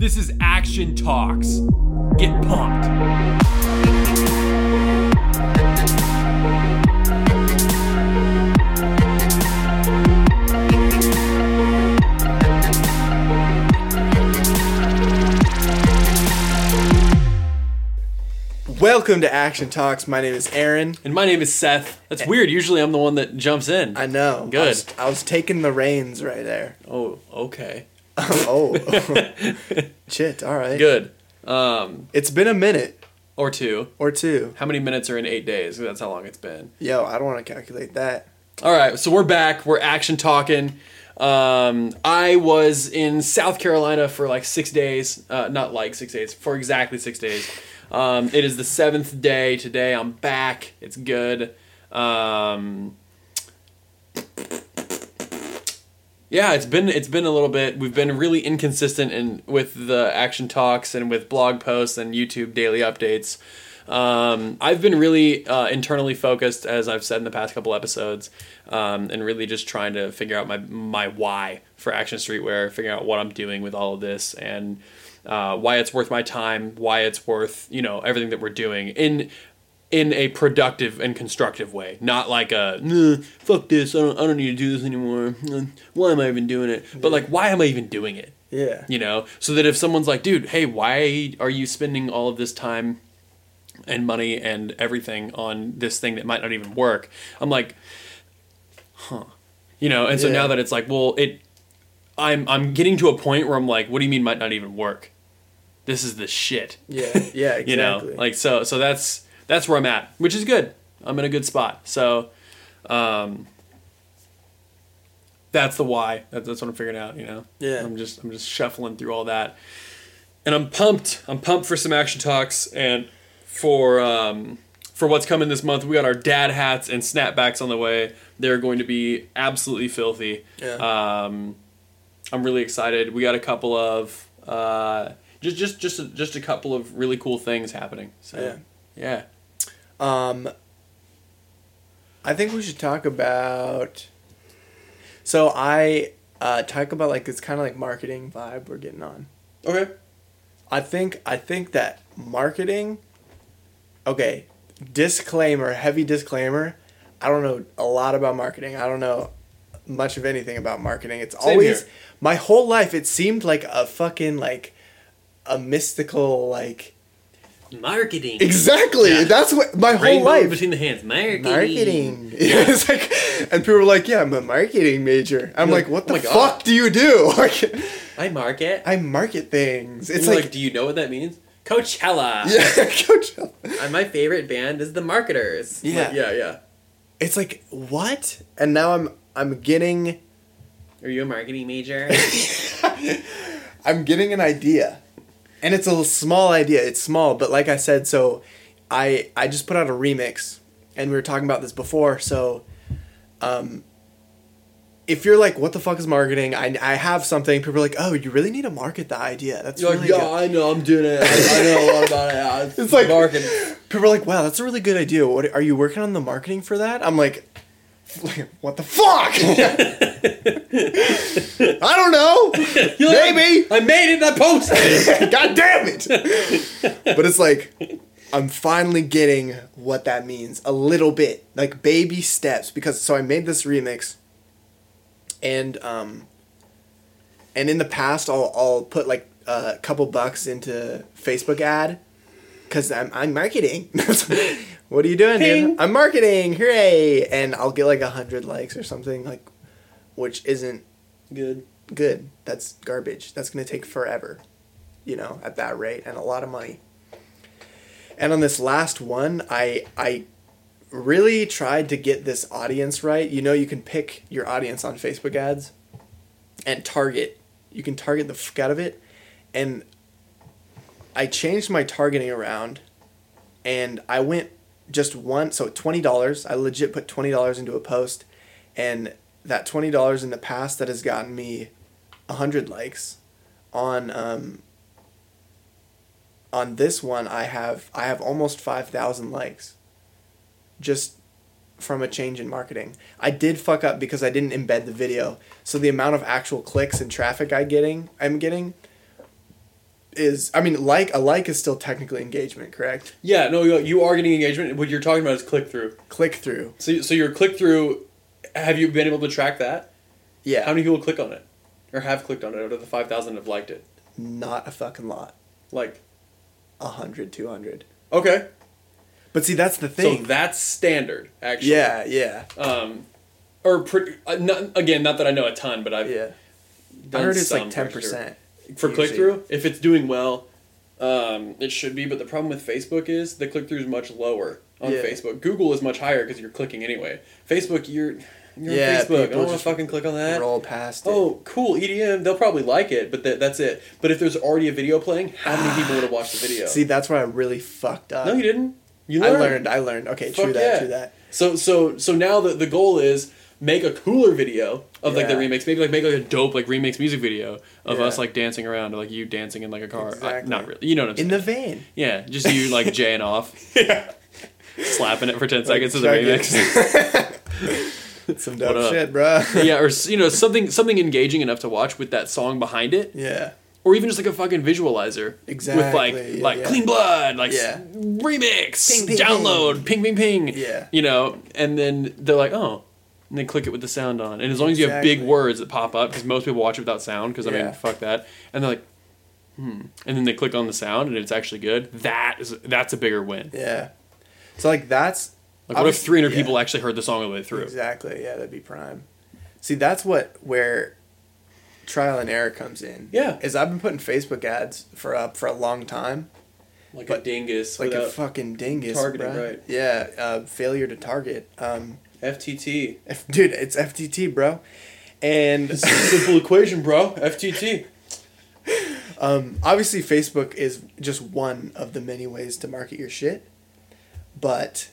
This is Action Talks. Get pumped. Welcome to Action Talks. My name is Aaron. And my name is Seth. That's weird. Usually I'm the one that jumps in. I know. Good. I was, I was taking the reins right there. oh, okay. oh. Shit, all right. Good. Um, It's been a minute or two. or two. How many minutes are in eight days? That's how long it's been. Yo, I don't want to calculate that. All right, so we're back. We're action talking. Um, I was in South Carolina for like six days. Uh, not like six days, for exactly six days. Um, it is the seventh day today. I'm back. It's good. Um, yeah, it's been it's been a little bit. We've been really inconsistent in with the action talks and with blog posts and YouTube daily updates. Um, I've been really uh, internally focused, as I've said in the past couple episodes, um, and really just trying to figure out my my why for Action Streetwear, figuring out what I'm doing with all of this, and uh, why it's worth my time, why it's worth you know everything that we're doing in in a productive and constructive way, not like a "Nah, fuck this, I don't, I don't need to do this anymore. Why am I even doing it? But like, why am I even doing it? Yeah. you know so that if someone's like dude hey why are you spending all of this time and money and everything on this thing that might not even work i'm like huh you know and so Yeah. now that it's like well it i'm i'm getting to a point where i'm like what do you mean might not even work this is the shit Yeah. Yeah, exactly. you know like so so that's that's where i'm at which is good. I'm in a good spot. So um that's the why. That's, that's what i'm figuring out you know? Yeah. i'm just i'm just shuffling through all that. And i'm pumped. I'm pumped for some action talks and for um for what's coming this month. We got our dad hats and snapbacks on the way. They're going to be absolutely filthy. Yeah. um i'm really excited. We got a couple of uh just just just a, just a couple of really cool things happening. So yeah Um, I think we should talk about. So I uh, talk about like this kind of like marketing vibe we're getting on. okay I think I think that marketing. Okay, disclaimer, heavy disclaimer. I don't know a lot about marketing. I don't know much of anything about marketing. It's Same always here. my whole life. It seemed like a fucking like a mystical like Marketing. exactly. Yeah. That's what my whole Rainbow life. between the hands. Marketing. Marketing. Yeah, it's like, and people were like, "Yeah, I'm a marketing major." I'm like, like, "What "Oh the fuck God." do you do?" Like, I market. I market things. It's like, like, do you know what that means Coachella. yeah, coach. And my favorite band is the Marketers. Yeah. Like, yeah yeah It's like what? And now I'm I'm getting Are you a marketing major? I'm getting an idea. And it's a small idea. It's small, but like I said, so I I just put out a remix and we were talking about this before, so um if you're like, what the fuck is marketing? I, I have something. People are like, oh, you really need to market the idea. That's You're really like, good. yeah, I know, I'm doing it. I, I know a lot about it. It's like- marketing. People are like, wow, that's a really good idea. What are you working on the marketing for that? I'm like, what the fuck? I don't know. You're like, Maybe. I made it. and I posted it. God damn it. But it's like, I'm finally getting what that means a little bit, like baby steps. Because so I made this remix, and um, and in the past I'll I'll put like a couple bucks into Facebook ad, because I'm I'm marketing. What are you doing, Ping. dude? I'm marketing. Hooray! And I'll get like a hundred likes or something like, which isn't Good. good. That's garbage. That's going to take forever, you know, at that rate and a lot of money. And on this last one, I I really tried to get this audience right. You know, you can pick your audience on Facebook ads and target. You can target the fuck out of it. And I changed my targeting around and I went just one so $20. I legit put $20 into a post and that $20 in the past that has gotten me 100 likes on um on this one I have I have almost 5000 likes just from a change in marketing. I did fuck up because I didn't embed the video. So the amount of actual clicks and traffic I getting I'm getting is I mean like a like is still technically engagement, correct? Yeah, no, you- you are getting engagement. What you're talking about is click through. Click through. So, so your click through, have you been able to track that? Yeah. How many people click on it, or have clicked on it out of the five thousand have liked it? Not a fucking lot. Like, 100, 200. okay, But see, that's the so thing. that's standard, actually. yeah, yeah, Um, or pretty, uh, not, again, not that I know a ton, but I've yeah. I heard it's some like ten sure. For click through. If it's doing well, um, it should be. But the problem with Facebook is the click through is much lower on Yeah. Facebook. Google is much higher because you're clicking anyway. Facebook, you're you're Yeah, on Facebook. I don't want to fucking click on that. Roll past it. Oh, cool EDM. They'll probably like it, but that, that's it. But if there's already a video playing, how many people would have watched the video? See, that's where I really fucked up. no, you didn't. You I learned. learned. I learned. Okay, true that. yeah. True that. So so so now the the goal is make a cooler video of like the Yeah. remix. Maybe like make like a dope like remix music video of Yeah. us like dancing around or like you dancing in like a car. I- Exactly. not really. You know what I'm saying? In the van. yeah, just you like jaying off, Yeah. slapping it for ten seconds of the it. remix. Some What dope up? shit, bro. yeah, or s- you know something something engaging enough to watch with that song behind it, Yeah. or even just like a fucking visualizer Exactly, with like yeah, like yeah. clean blood, like s- Yeah. remix, Ping, ping, download, ping ping ping. Yeah. you know, and then they're like, oh, and they click it with the sound on, and as long as you have big words that pop up, because most people watch it without sound, because I Yeah. mean, fuck that, and they're like, hmm, and then they click on the sound, and it's actually good. That is that's a bigger win. Yeah. So like that's Like, what if 300 yeah. people actually heard the song all the way through? Exactly. Yeah, that'd be prime. See, that's what where trial and error comes in. Yeah. Is I've been putting Facebook ads for up for a long time. Like a dingus, Like a fucking dingus. targeting, right. Yeah. Uh, failure to target. Um, FTT. if, dude, it's FTT, bro. And It's a simple equation, bro. FTT. um, obviously, Facebook is just one of the many ways to market your shit. But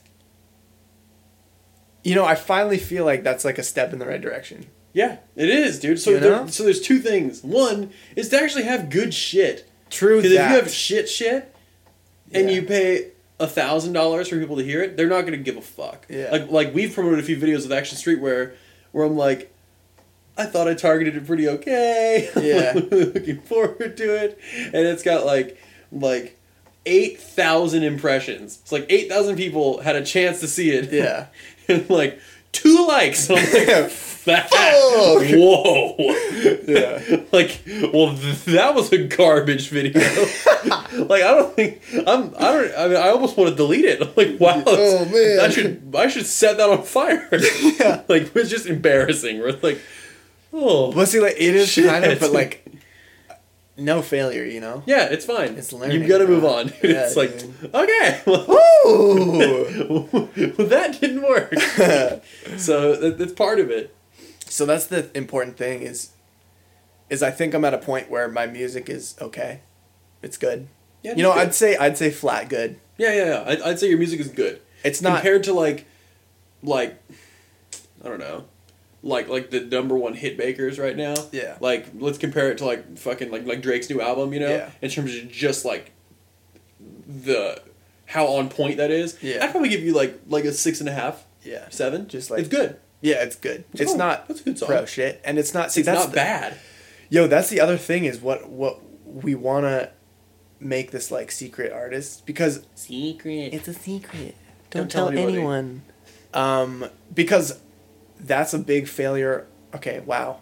you know, I finally feel like that's like a step in the right direction. Yeah, it is, dude. So You there, so there's two things. One is to actually have good shit. True Because if you have shit shit, and Yeah. you pay a thousand dollars for people to hear it, they're not gonna give a fuck. Yeah. Like like we've promoted a few videos with Action Streetwear where I'm like, I thought I targeted it pretty okay. Yeah. looking forward to it, and it's got like like eight thousand impressions. It's like eight thousand people had a chance to see it. Yeah. and like two likes. I'm like, that, whoa. Yeah. like, well, th- that was a garbage video. like, I don't think I'm. I don't. I mean, I almost want to delete it. I'm like, wow. Oh, man. I should. I should set that on fire. Yeah. Like, it's just embarrassing. We're like, oh. But see, like it is kind of, but like no failure, you know. Yeah, it's fine. It's learning, You've got to bro. move on. Yeah, it's like, dude. okay. Well, that didn't work. so that, that's part of it. so that's the important thing is, is I think I'm at a point where my music is okay, it's good. Yeah, you know, good. I'd say I'd say flat good. Yeah, yeah, yeah. I'd, I'd say your music is good. It's not. compared to like, like, I don't know, like like the number one hit makers right now. Yeah. Like let's compare it to like fucking like like Drake's new album. You know, Yeah. in terms of just like the how on point that is. Yeah. I'd probably give you like like a six and a half, yeah, seven. Just like- it's good. yeah, it's good. It's Oh, not that's a good song. pro shit, and it's not. See, it's that's not the- bad. Yo, that's the other thing is what what we wanna make this like secret artist because Secret. It's a secret. Don't Don't, tell tell, anyone. Um, because that's a big failure. Okay, wow.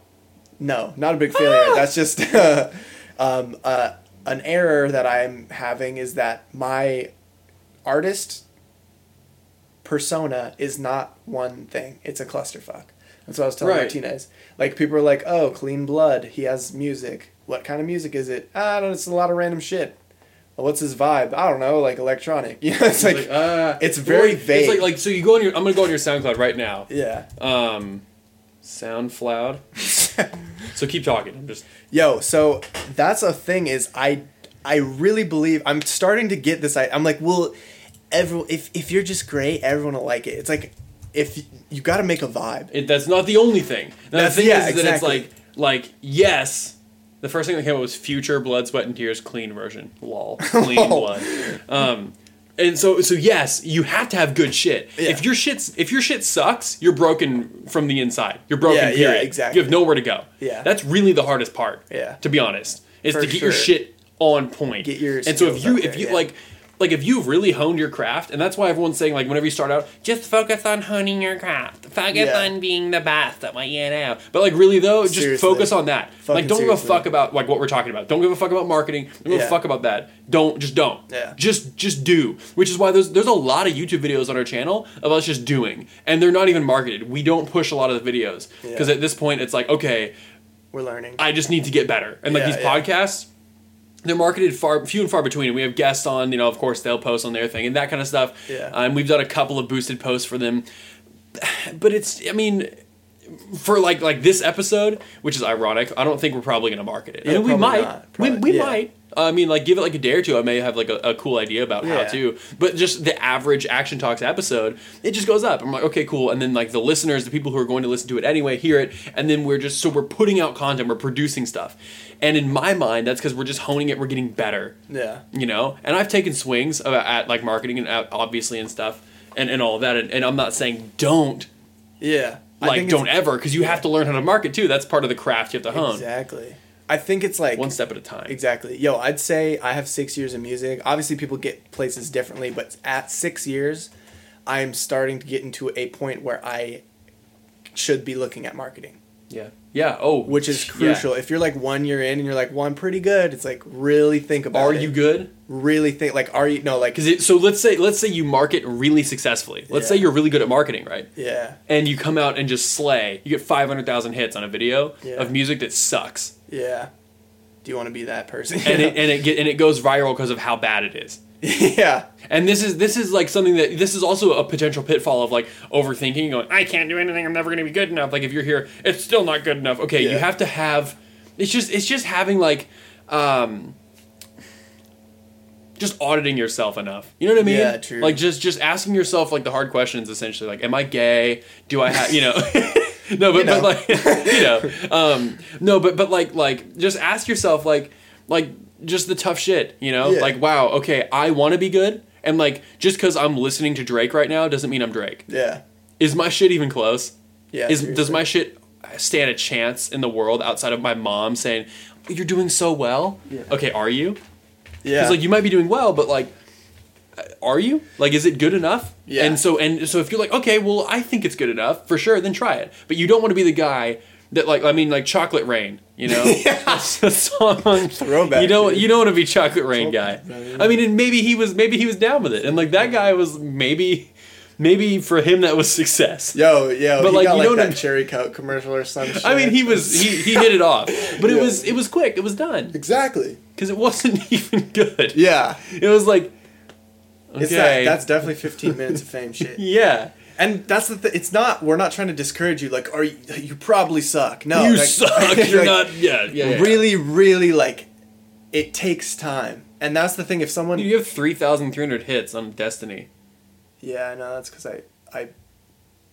No, not a big failure. That's just um, uh, an error that I'm having is that my artist persona is not one thing. It's a clusterfuck. That's what I was telling Right. Martinez. Like people are like, "Oh, clean blood. He has music. What kind of music is it? I don't. know. It's a lot of random shit. What's his vibe? I don't know. Like electronic. You know, it's like, uh, it's very vague. It's like like so you go on your. I'm gonna go on your SoundCloud right now. yeah. Um, SoundCloud. so keep talking. I'm just. Yo, so that's a thing. Is I, I really believe I'm starting to get this. I, I'm like, well, everyone. If if you're just great, everyone will like it. It's like, if you got to make a vibe. It, that's not the only thing. Now, That's- the thing yeah, is that exactly. it's like like yes, the first thing that came up was Future Blood, Sweat and Tears clean version. Lol, clean blood. Um, and so so yes, you have to have good shit. Yeah. If your shit's if your shit sucks, you're broken from the inside. You're broken. Yeah, yeah, exactly. You have nowhere to go. Yeah. That's really the hardest part. Yeah. To be honest, is For to get your shit on point. Get your and so if you if there, you yeah. like like if you've really honed your craft, and that's why everyone's saying like whenever you start out, just focus on honing your craft, focus Yeah. on being the best at what you know. But like really though, just Seriously. focus on that. Fucking like don't give a fuck about like what we're talking about. Don't give a fuck about marketing. Don't give a fuck about that. Don't just don't. Yeah. Just just do. Which is why there's there's a lot of YouTube videos on our channel of us just doing, and they're not even marketed. We don't push a lot of the videos because Yeah. at this point it's like okay, We're learning. I just need to get better. And like Yeah, these yeah. podcasts, they're marketed far few and far between. And we have guests on, you know, of course they'll post on their thing and that kind of stuff. Yeah. And we've done a couple of boosted posts for them. But it's I mean for like like this episode, which is ironic, I don't think we're probably gonna market it. I Yeah, mean, we might. we we yeah. might. I mean, like give it like a day or two. I may have like a, a cool idea about how Yeah. to. But just the average Action Talks episode, it just goes up. I'm like, okay, cool. And then like the listeners, the people who are going to listen to it anyway, hear it, and then we're just so we're putting out content, we're producing stuff. And in my mind, that's because we're just honing it. We're getting better Yeah. you know and i've taken swings at, at like marketing and at, obviously and stuff and, and all of that and, and i'm not saying don't Yeah. Like don't ever because you have to learn how to market too that's part of the craft you have to hone Exactly. I think it's like one step at a time Exactly. Yo, I'd say I have six years of music. Obviously, people get places differently, but at six years, I'm starting to get into a point where I should be looking at marketing, yeah yeah oh which is yeah. crucial. If you're like one year in and you're like, well, I'm pretty good, it's like really think about it. are it. you good Really think like, are you no like because it so let's say let's say you market really successfully let's say you're really good at marketing right yeah and you come out and just slay you get 500000 hits on a video Yeah. of music that sucks yeah. Do you want to be that person? and it and it get, and it goes viral because of how bad it is yeah. And this is this is like something that this is also a potential pitfall of like overthinking, going, I can't do anything, I'm never gonna be good enough. Like if you're here, it's still not good enough. Okay, you have to have it's just it's just having like um just auditing yourself enough. You know what I mean? Yeah, true. Like just just asking yourself like the hard questions essentially. Like, am I gay? Do I have you know No, but, You know. but like you know. Um no, but but like like just ask yourself like like just the tough shit, you know? Yeah. Like, wow, okay, I wanna be good. And like just because I'm listening to Drake right now doesn't mean I'm Drake. Yeah. Is my shit even close? Yeah. Is does my shit stand a chance in the world outside of my mom saying, "You're doing so well"? Yeah. Okay, are you? yeah. Because like you might be doing well, but like, are you? Like, is it good enough? Yeah. And so and so if you're like, okay, well, I think it's good enough for sure, then try it. But you don't want to be the guy that like I mean like Chocolate Rain, you know? Yeah. Song. Throwback, You don't dude. you don't want to be Chocolate Rain guy. I mean, and maybe he was maybe he was down with it, and like that guy was maybe maybe for him that was success. Yo, yo, But, like, got you like don't that have- cherry coke commercial or some shit. I mean, he was he, he hit it off, but it Yeah. was it was quick. It was done exactly. because it wasn't even good. Yeah, It was like okay, it's that. That's definitely 15 minutes of fame shit. yeah. And that's the thing. it's not. We're not trying to discourage you. Like, are you? You probably suck. No, you like- suck. You're like, not. Yeah, yeah. yeah. Really, really like. It takes time, and that's the thing. If someone, you have three thousand three hundred hits on Destiny. yeah, no, that's because I I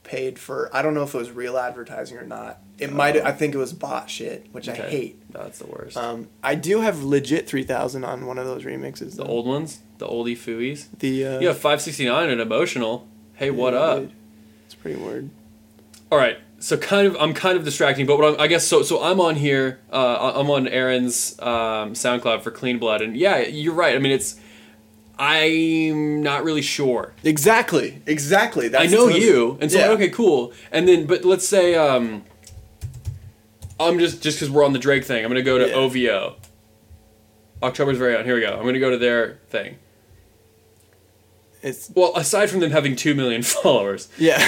paid for. I don't know if it was real advertising or not. It might. Oh. I think it was bot shit, which I hate. No, that's the worst. Um, I do have legit 3,000 on one of those remixes. the though. old ones, the oldie fooies. The uh, You have five sixty nine and emotional. Hey, what yeah, up? dude. It's pretty weird. All right. So kind of, I'm kind of distracting, but what I'm, I guess so. So I'm on here. Uh, I'm on Aaron's um, SoundCloud for Clean Blood, and yeah, you're right. I mean, it's. I'm not really sure. Exactly. Exactly. That's I know totally- you, and so Yeah. okay, cool. And then, but let's say um, I'm just just because we're on the Drake thing. I'm gonna go to Yeah. OVO. October's very own. Here we go. I'm gonna go to their thing. It's Well, aside from them having two million followers, yeah.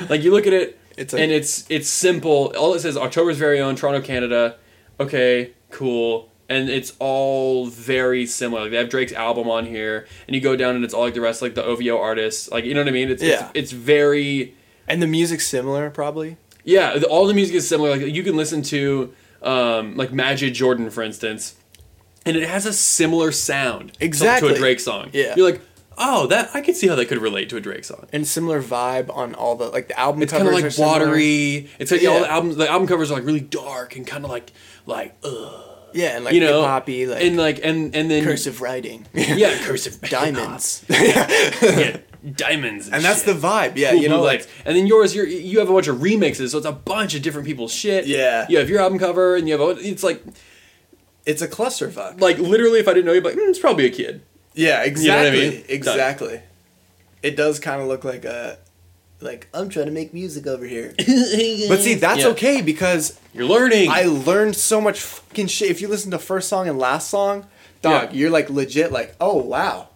like you look at it, It's a- and it's it's simple. All it says October's very own Toronto, Canada. Okay, cool. And it's all very similar. Like they have Drake's album on here, and you go down and it's all like the rest, like the OVO artists. Like you know what I mean? It's Yeah. it's, it's very and the music's similar, probably. yeah. the- All the music is similar. Like you can listen to um, like Majid Jordan, for instance, and it has a similar sound to- to, a Drake song. Yeah. you're like, oh, that I can see how that could relate to a Drake song. And similar vibe on all the like the album It's kind of like watery. It's like all Yeah. the albums. The album covers are like really dark and kind of like like ugh, Yeah, and like you know, hip hoppy, like and like and and then cursive writing. yeah, cursive diamonds. yeah, diamonds, and, and that's shit. the vibe. Yeah, Cool you know, like and then yours, you you have a bunch of remixes, so it's a bunch of different people's shit. Yeah. you have your album cover, and you have a, it's like it's a clusterfuck. Like literally, if I didn't know you, I'd like mm, it's probably a kid. Yeah, exactly. mean? Done. Exactly. It does kind of look like a like I'm trying to make music over here. But see, that's Yeah. okay because You're learning. I learned so much fucking shit. If you listen to first song and last song, dog, Yeah. you're like legit like, "Oh, wow.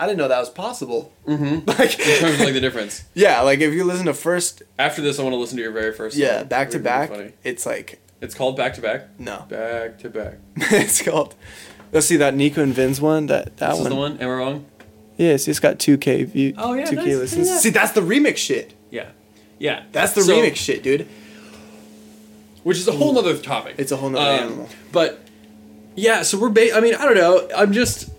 I didn't know that was possible." Mm-hmm. Like in terms of like the difference. Yeah, like if you listen to first After this, I want to listen to your very first. yeah, song. back to back, funny. it's like It's called back to back. no. Back to back. it's called Let's see that Nico and Vinz one. That that This is one. the one. Am I wrong? Yeah, see, it's got 2K view. Oh, yeah, 2K nice. listens. Yeah. See, that's the remix shit. Yeah. Yeah. That's the So- remix shit, dude. which is a whole nother topic. It's a whole nother Um, animal. But yeah, so we're. Ba- I mean, I don't know. I'm just.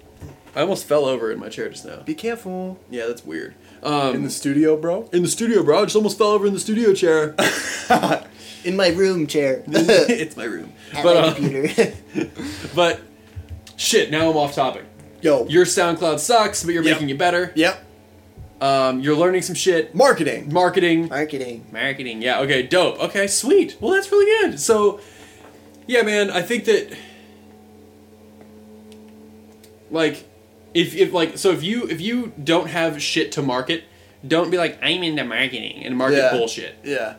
I almost fell over in my chair just now. Be careful. Yeah, that's weird. Um, In the studio, bro. in the studio, bro. I just almost fell over in the studio chair. In my room chair. it's my room. But uh, but shit. Now I'm off topic. Yo. Your SoundCloud sucks, but you're Yep. making it better. Yep. Um, you're learning some shit. Marketing. Marketing. Marketing. Marketing, yeah, okay, dope. Okay, sweet. Well, that's really good. So, yeah, man, I think that, like, if, if like, so if you if you don't have shit to market, don't be like I'm into marketing and market Yeah. bullshit. Yeah.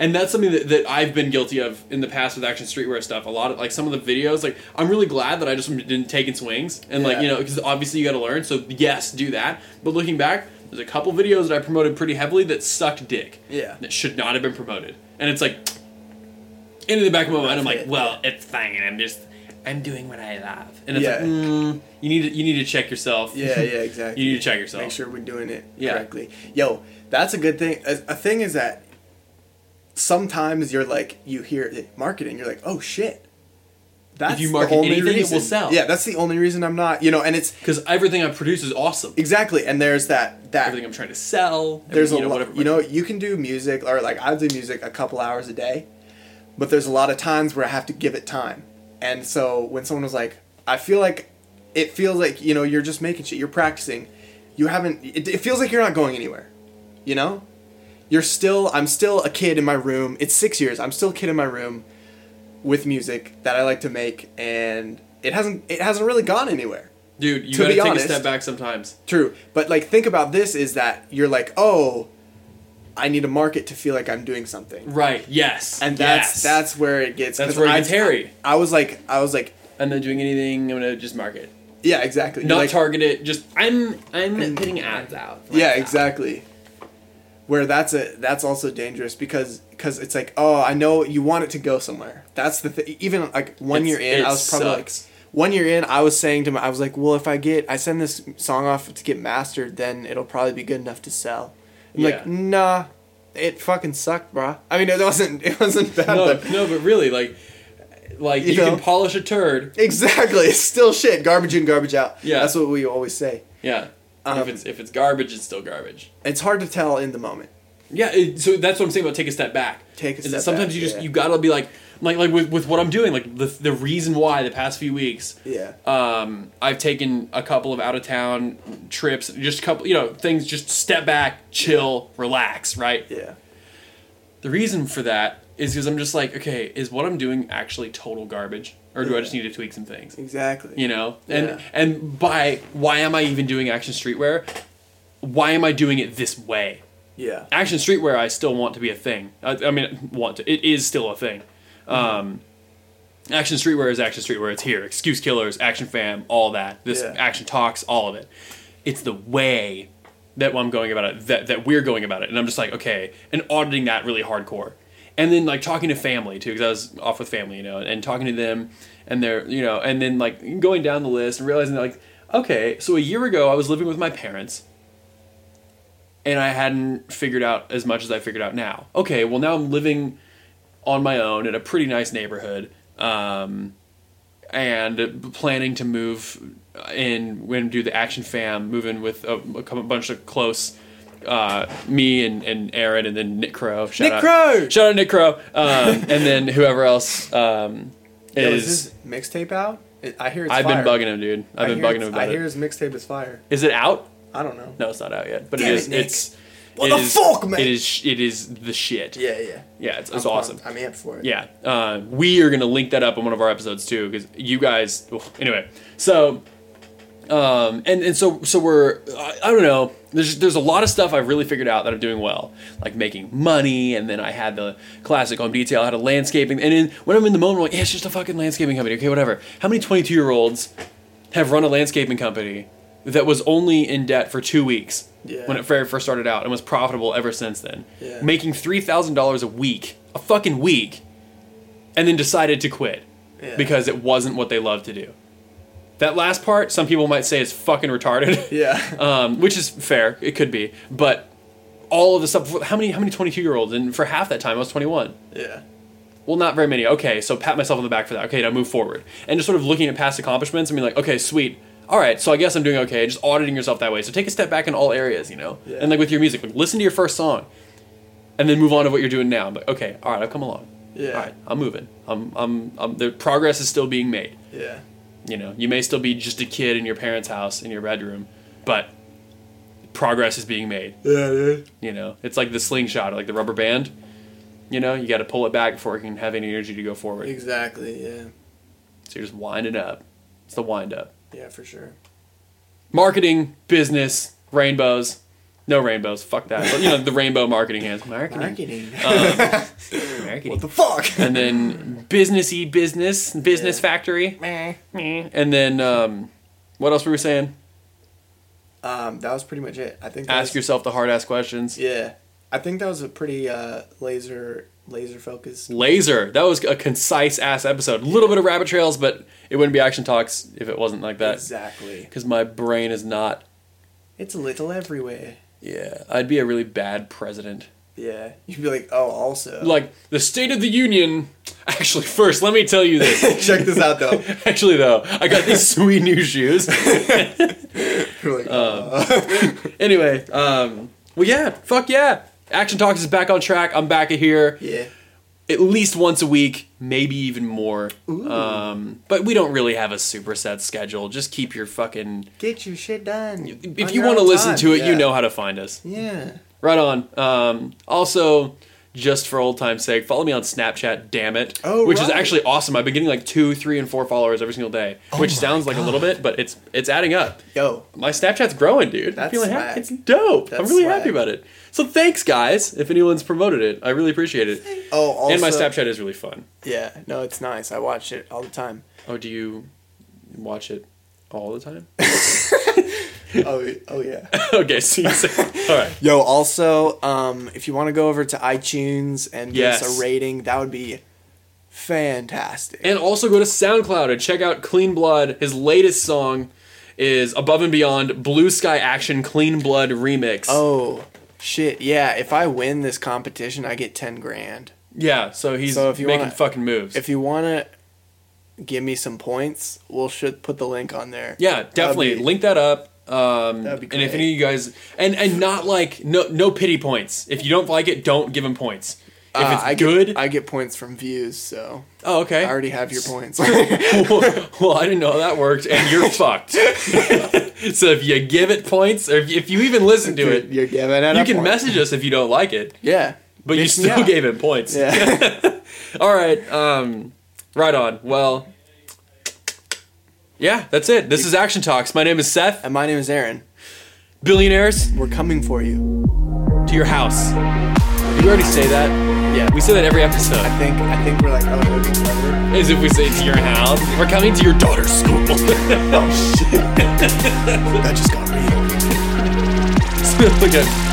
And that's something that, that I've been guilty of in the past with action streetwear stuff. A lot of like some of the videos, like I'm really glad that I just didn't take in swings and like you know because obviously you got to learn. So yes, do that. But looking back, there's a couple videos that I promoted pretty heavily that sucked dick Yeah. that should not have been promoted. And it's like, into the back of my mind, I'm like, well, it's fine. And I'm just, I'm doing what I love. And it's Yeah. like, mm, you need to, you need to check yourself. Yeah, yeah, exactly. you need to check yourself. Make sure we're doing it Yeah. correctly. Yo, that's a good thing. A, a thing is that sometimes you're like, you hear marketing, you're like, oh shit. That's you the only anything, it will reason. sell. Yeah, that's the only reason I'm not, you know, and it's Because everything I produce is awesome. exactly, and there's that that Everything I'm trying to sell. there's a you know, lot, whatever. you know, you can do music or like I do music a couple hours a day, but there's a lot of times where I have to give it time, and so when someone was like, I feel like it feels like you know you're just making shit, you're practicing, you haven't. It, it feels like you're not going anywhere, you know. You're still. I'm still a kid in my room. It's six years. I'm still a kid in my room, with music that I like to make, and it hasn't. It hasn't really gone anywhere. Dude, you to gotta be take honest- a step back sometimes. True, but like think about this: is that you're like, oh, I need a market to feel like I'm doing something, Right. Yes. and that's yes. that's where it gets. That's where it gets hairy. I was like, I was like, I'm not doing anything. I'm gonna just market. yeah, exactly. Not like, target it. Just I'm I'm putting ads out. for yeah, myself. exactly. Where that's a that's also dangerous because because it's like, oh, I know you want it to go somewhere. That's the thing. Even like one It's- year in, I was probably sucks. like. One year in, I was saying to my, I was like, well, if I get, I send this song off to get mastered, then it'll probably be good enough to sell. I'm Yeah. like, nah, it fucking sucked, bruh. I mean, it wasn't, it wasn't bad, No, but no, but really, like, like You you, know? can polish a turd. exactly, it's still shit. Garbage in, garbage out. Yeah. that's what we always say. Yeah. Um, if it's if it's garbage, it's still garbage. It's hard to tell in the moment. Yeah. It, so that's what I'm saying about take a step back. Take a step sometimes back, you just yeah. you gotta be like like like with with what I'm doing like the the reason why the past few weeks. Yeah. Um, I've taken a couple of out of town trips, just a couple, you know, things. Just step back, chill, relax. Right. Yeah. The reason for that is because I'm just like, okay, is what I'm doing actually total garbage, or do I just need to tweak some things? Exactly. You know, and Yeah. and by why am I even doing action streetwear? Why am I doing it this way? Yeah. Action streetwear, I still want to be a thing. I, I mean, want to. It is still a thing. Um, action streetwear is action streetwear. It's here. Excuse killers, action fam, all that. This Yeah. action talks, all of it. It's the way that I'm going about it. That that we're going about it, and I'm just like, okay, and auditing that really hardcore, and then like talking to family too, because I was off with family, you know, and talking to them, and they're, you know, and then like going down the list and realizing like, okay, so a year ago I was living with my parents and I hadn't figured out as much as I figured out now. Okay, well now I'm living on my own in a pretty nice neighborhood, um, and planning to move in when do the action fam, move in with a, a bunch of close. Uh, me and, and Aaron and then Nick Crow. Shout Nick out, Crow! Shout out Nick Crow. Um, and then whoever else um, Yo, is. is mixtape out? I hear it's I've fire. been bugging him, dude. I've I been bugging him about I hear his mixtape is fire. Is it out? I don't know. No, it's not out yet. But Damn it is. it, Nick. it's What It the is- fuck, man? It is. It is the shit. Yeah, yeah. Yeah, it's, it's I'm awesome. pumped. I'm amped for it. Yeah, uh, we are gonna link that up in one of our episodes too, because you guys. oof, anyway, so, um, and and so so we're I, I don't know. There's there's a lot of stuff I've really figured out that I'm doing well, like making money, and then I had the classic home detail, I had a landscaping, and then when I'm in the moment, I'm like, yeah, it's just a fucking landscaping company. Okay, whatever. How many 22 year olds have run a landscaping company that was only in debt for two weeks Yeah. when it very first started out and was profitable ever since then? Yeah. Making three thousand dollars a week, a fucking week, and then decided to quit Yeah. because it wasn't what they loved to do. That last part, some people might say is fucking retarded. Yeah. um, which is fair. It could be, but all of the stuff. How many? How many twenty-two year olds? And for half that time, I was twenty-one. yeah. Well, not very many. Okay, so pat myself on the back for that. Okay, now move forward. And just sort of looking at past accomplishments and being like, okay, sweet. All right, so I guess I'm doing okay. Just auditing yourself that way. So take a step back in all areas, you know? Yeah. And like with your music, like listen to your first song and then move on to what you're doing now. I'm like, okay, all right, I've come along. Yeah. All right, I'm moving. I'm, I'm, I'm, the progress is still being made. Yeah. You know, you may still be just a kid in your parents' house in your bedroom, but progress is being made. Yeah, dude. You know, it's like the slingshot or like the rubber band. You know, you got to pull it back before it can have any energy to go forward. Exactly. Yeah. So you're just winding up. It's the wind up. Yeah, for sure. Marketing, business, rainbows. No rainbows. Fuck that. But, you know, the rainbow marketing hands. Marketing. Marketing. Marketing. what the fuck? and then businessy business, business Yeah. factory. Meh. And then, um, what else were we saying? Um, that was pretty much it. I think. Ask was- yourself the hard ass questions. Yeah, I think that was a pretty uh, laser laser focused. Laser. That was a concise ass episode. A little bit of rabbit trails, but it wouldn't be action talks if it wasn't like that. Exactly. Because my brain is not. It's a little everywhere. Yeah, I'd be a really bad president. Yeah, you'd be like, oh, also. Like the State of the Union. Actually, first, let me tell you this. Check this out though. Actually, though, I got these sweet new shoes. Like, uh, anyway, um, well, yeah, fuck yeah. Action Talks is back on track. I'm back here yeah. At least once a week, maybe even more. Um, but we don't really have a super set schedule. Just keep your fucking. Get your shit done. If you want to listen time. to it, you know how to find us. Yeah. Right on. Um, also, just for old time's sake, follow me on Snapchat. Damn it! Oh, which is actually awesome. I've been getting like two, three, and four followers every single day, oh which Oh my sounds like a little bit, but it's it's adding up. Yo. My Snapchat's growing, dude. I'm That's feeling swag. happy. It's dope. I'm really swag. happy about it. So thanks, guys. If anyone's promoted it, I really appreciate it. Oh, also. and my Snapchat is really fun. Yeah. No, it's nice. I watch it all the time. Oh, do you watch it all the time? oh, oh yeah. okay, so you say, all right. Yo, also, um, if you want to go over to iTunes and give us Yes. a rating, that would be fantastic. And also go to SoundCloud and check out Clean Blood. His latest song is Above and Beyond Blue Sky Action Clean Blood Remix. oh, shit. Yeah, if I win this competition, I get 10 grand. yeah. So he's So if you making wanna- fucking moves. If you want to give me some points, we'll should put the link on there. yeah, definitely be- link that up. Um, That'd be and if any of you guys and and not like no no pity points. If you don't like it, don't give him points. If Uh, it's I good, Get, I get points from views, so oh okay. I already have your points. well, I didn't know how that worked, and you're fucked. so if you give it points, or if you, if you even listen to it, You're giving it you a can point. message us if you don't like it, Yeah. but you Bitch me still out. gave it points. Yeah. All right, um, right on. Well, yeah, that's it. This is Action Talks. My name is Seth. and my name is Aaron. Billionaires We're coming for you. to your house. Did we already say that? Yeah. We say that every episode. I think I think we're like, oh, it would be. As if we say to your house. We're coming to your daughter's school. Oh shit. that just got real. Look at